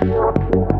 Go.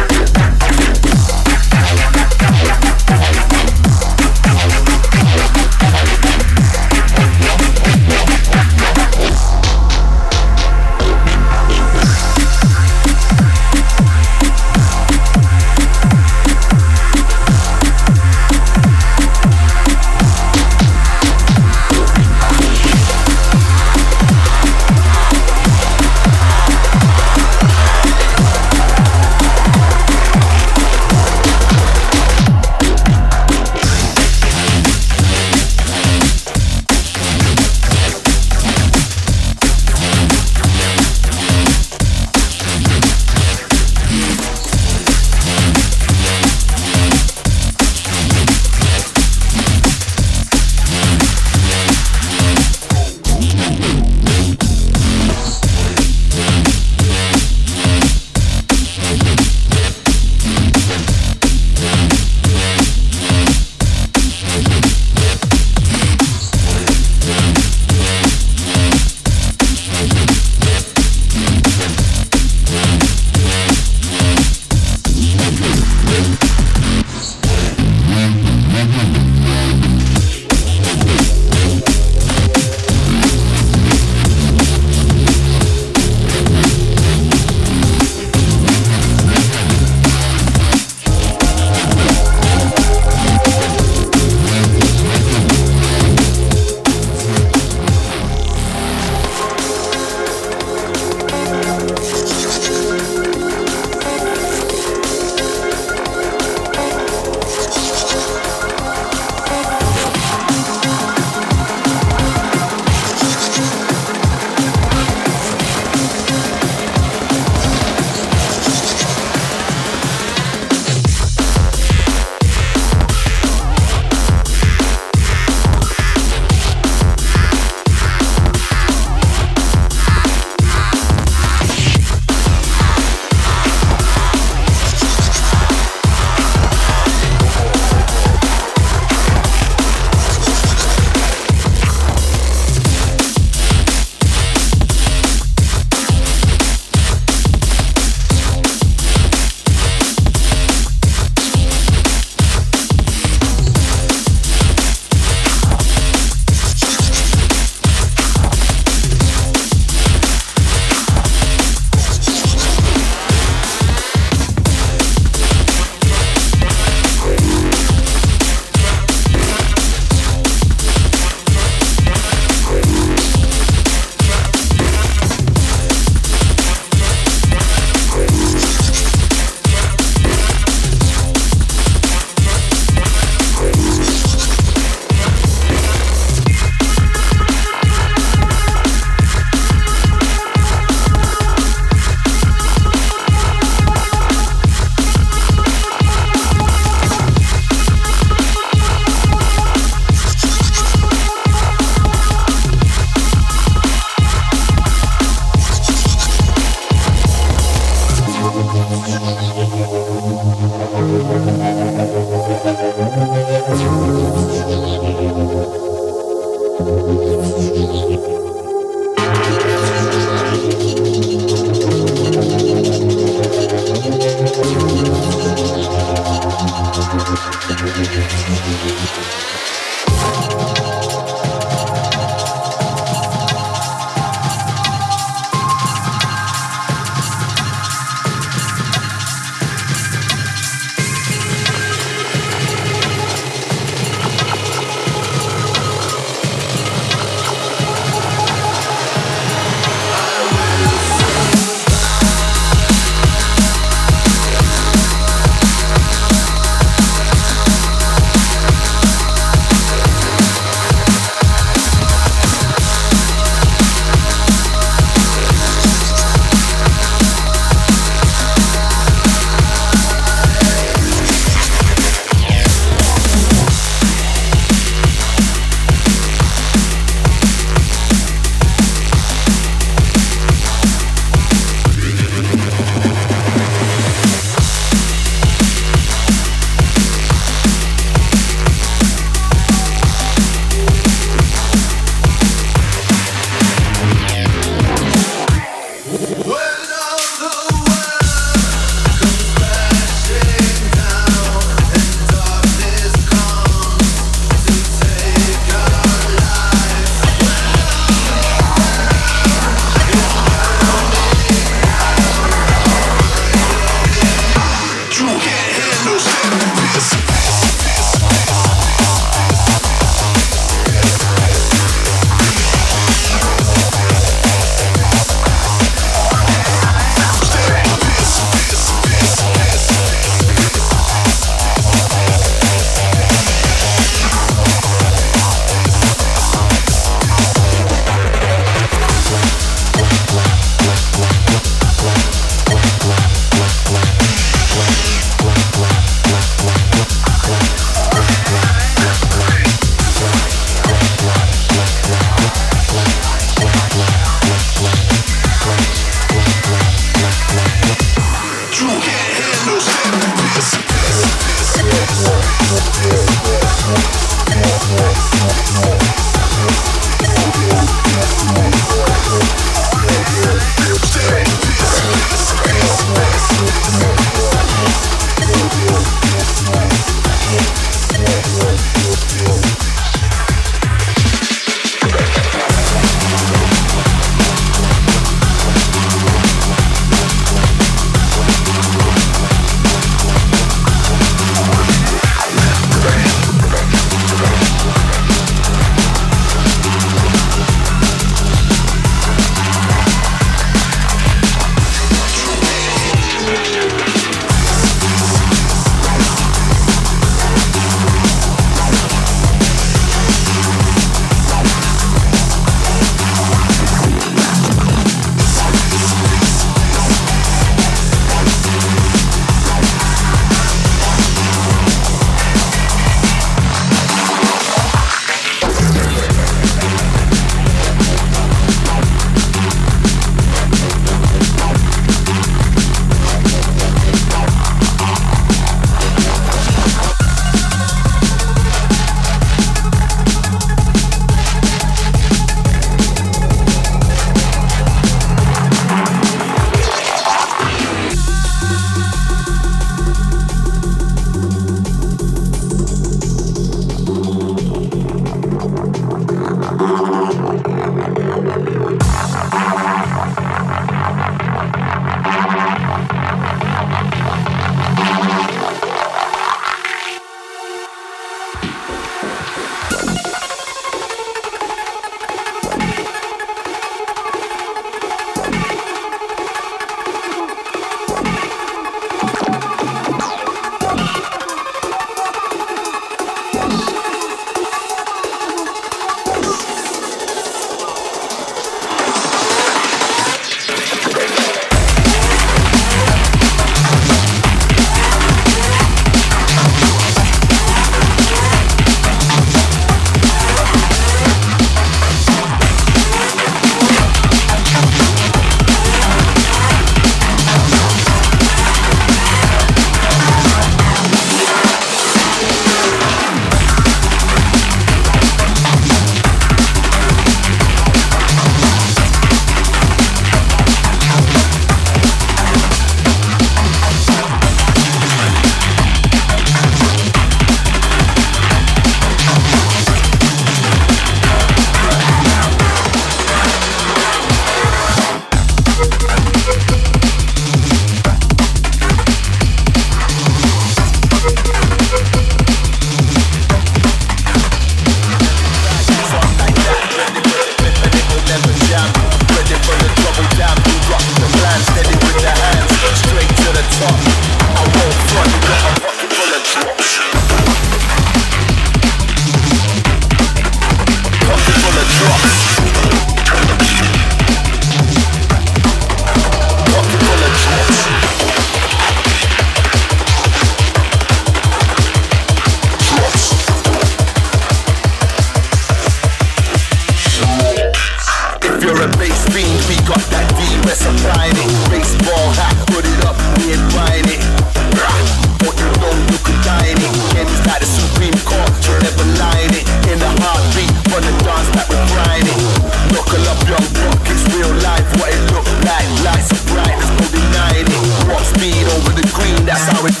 now it's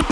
it.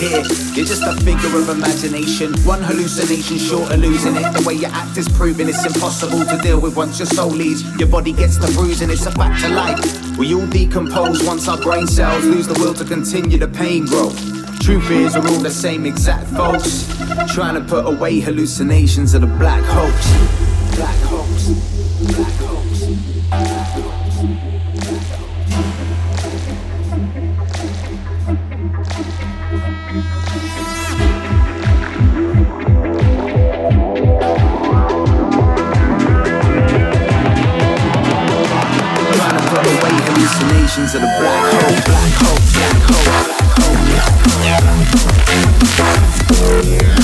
Here. You're just a figure of imagination. One hallucination short of losing it. The way you act is proving it's impossible to deal with once your soul leaves. Your body gets the bruising, it's a fact of life. We all decompose once our brain cells lose the will to continue the pain growth. Truth is, we're all the same exact folks. Trying to put away hallucinations of the black hoax. Black hoax. Black. Yeah.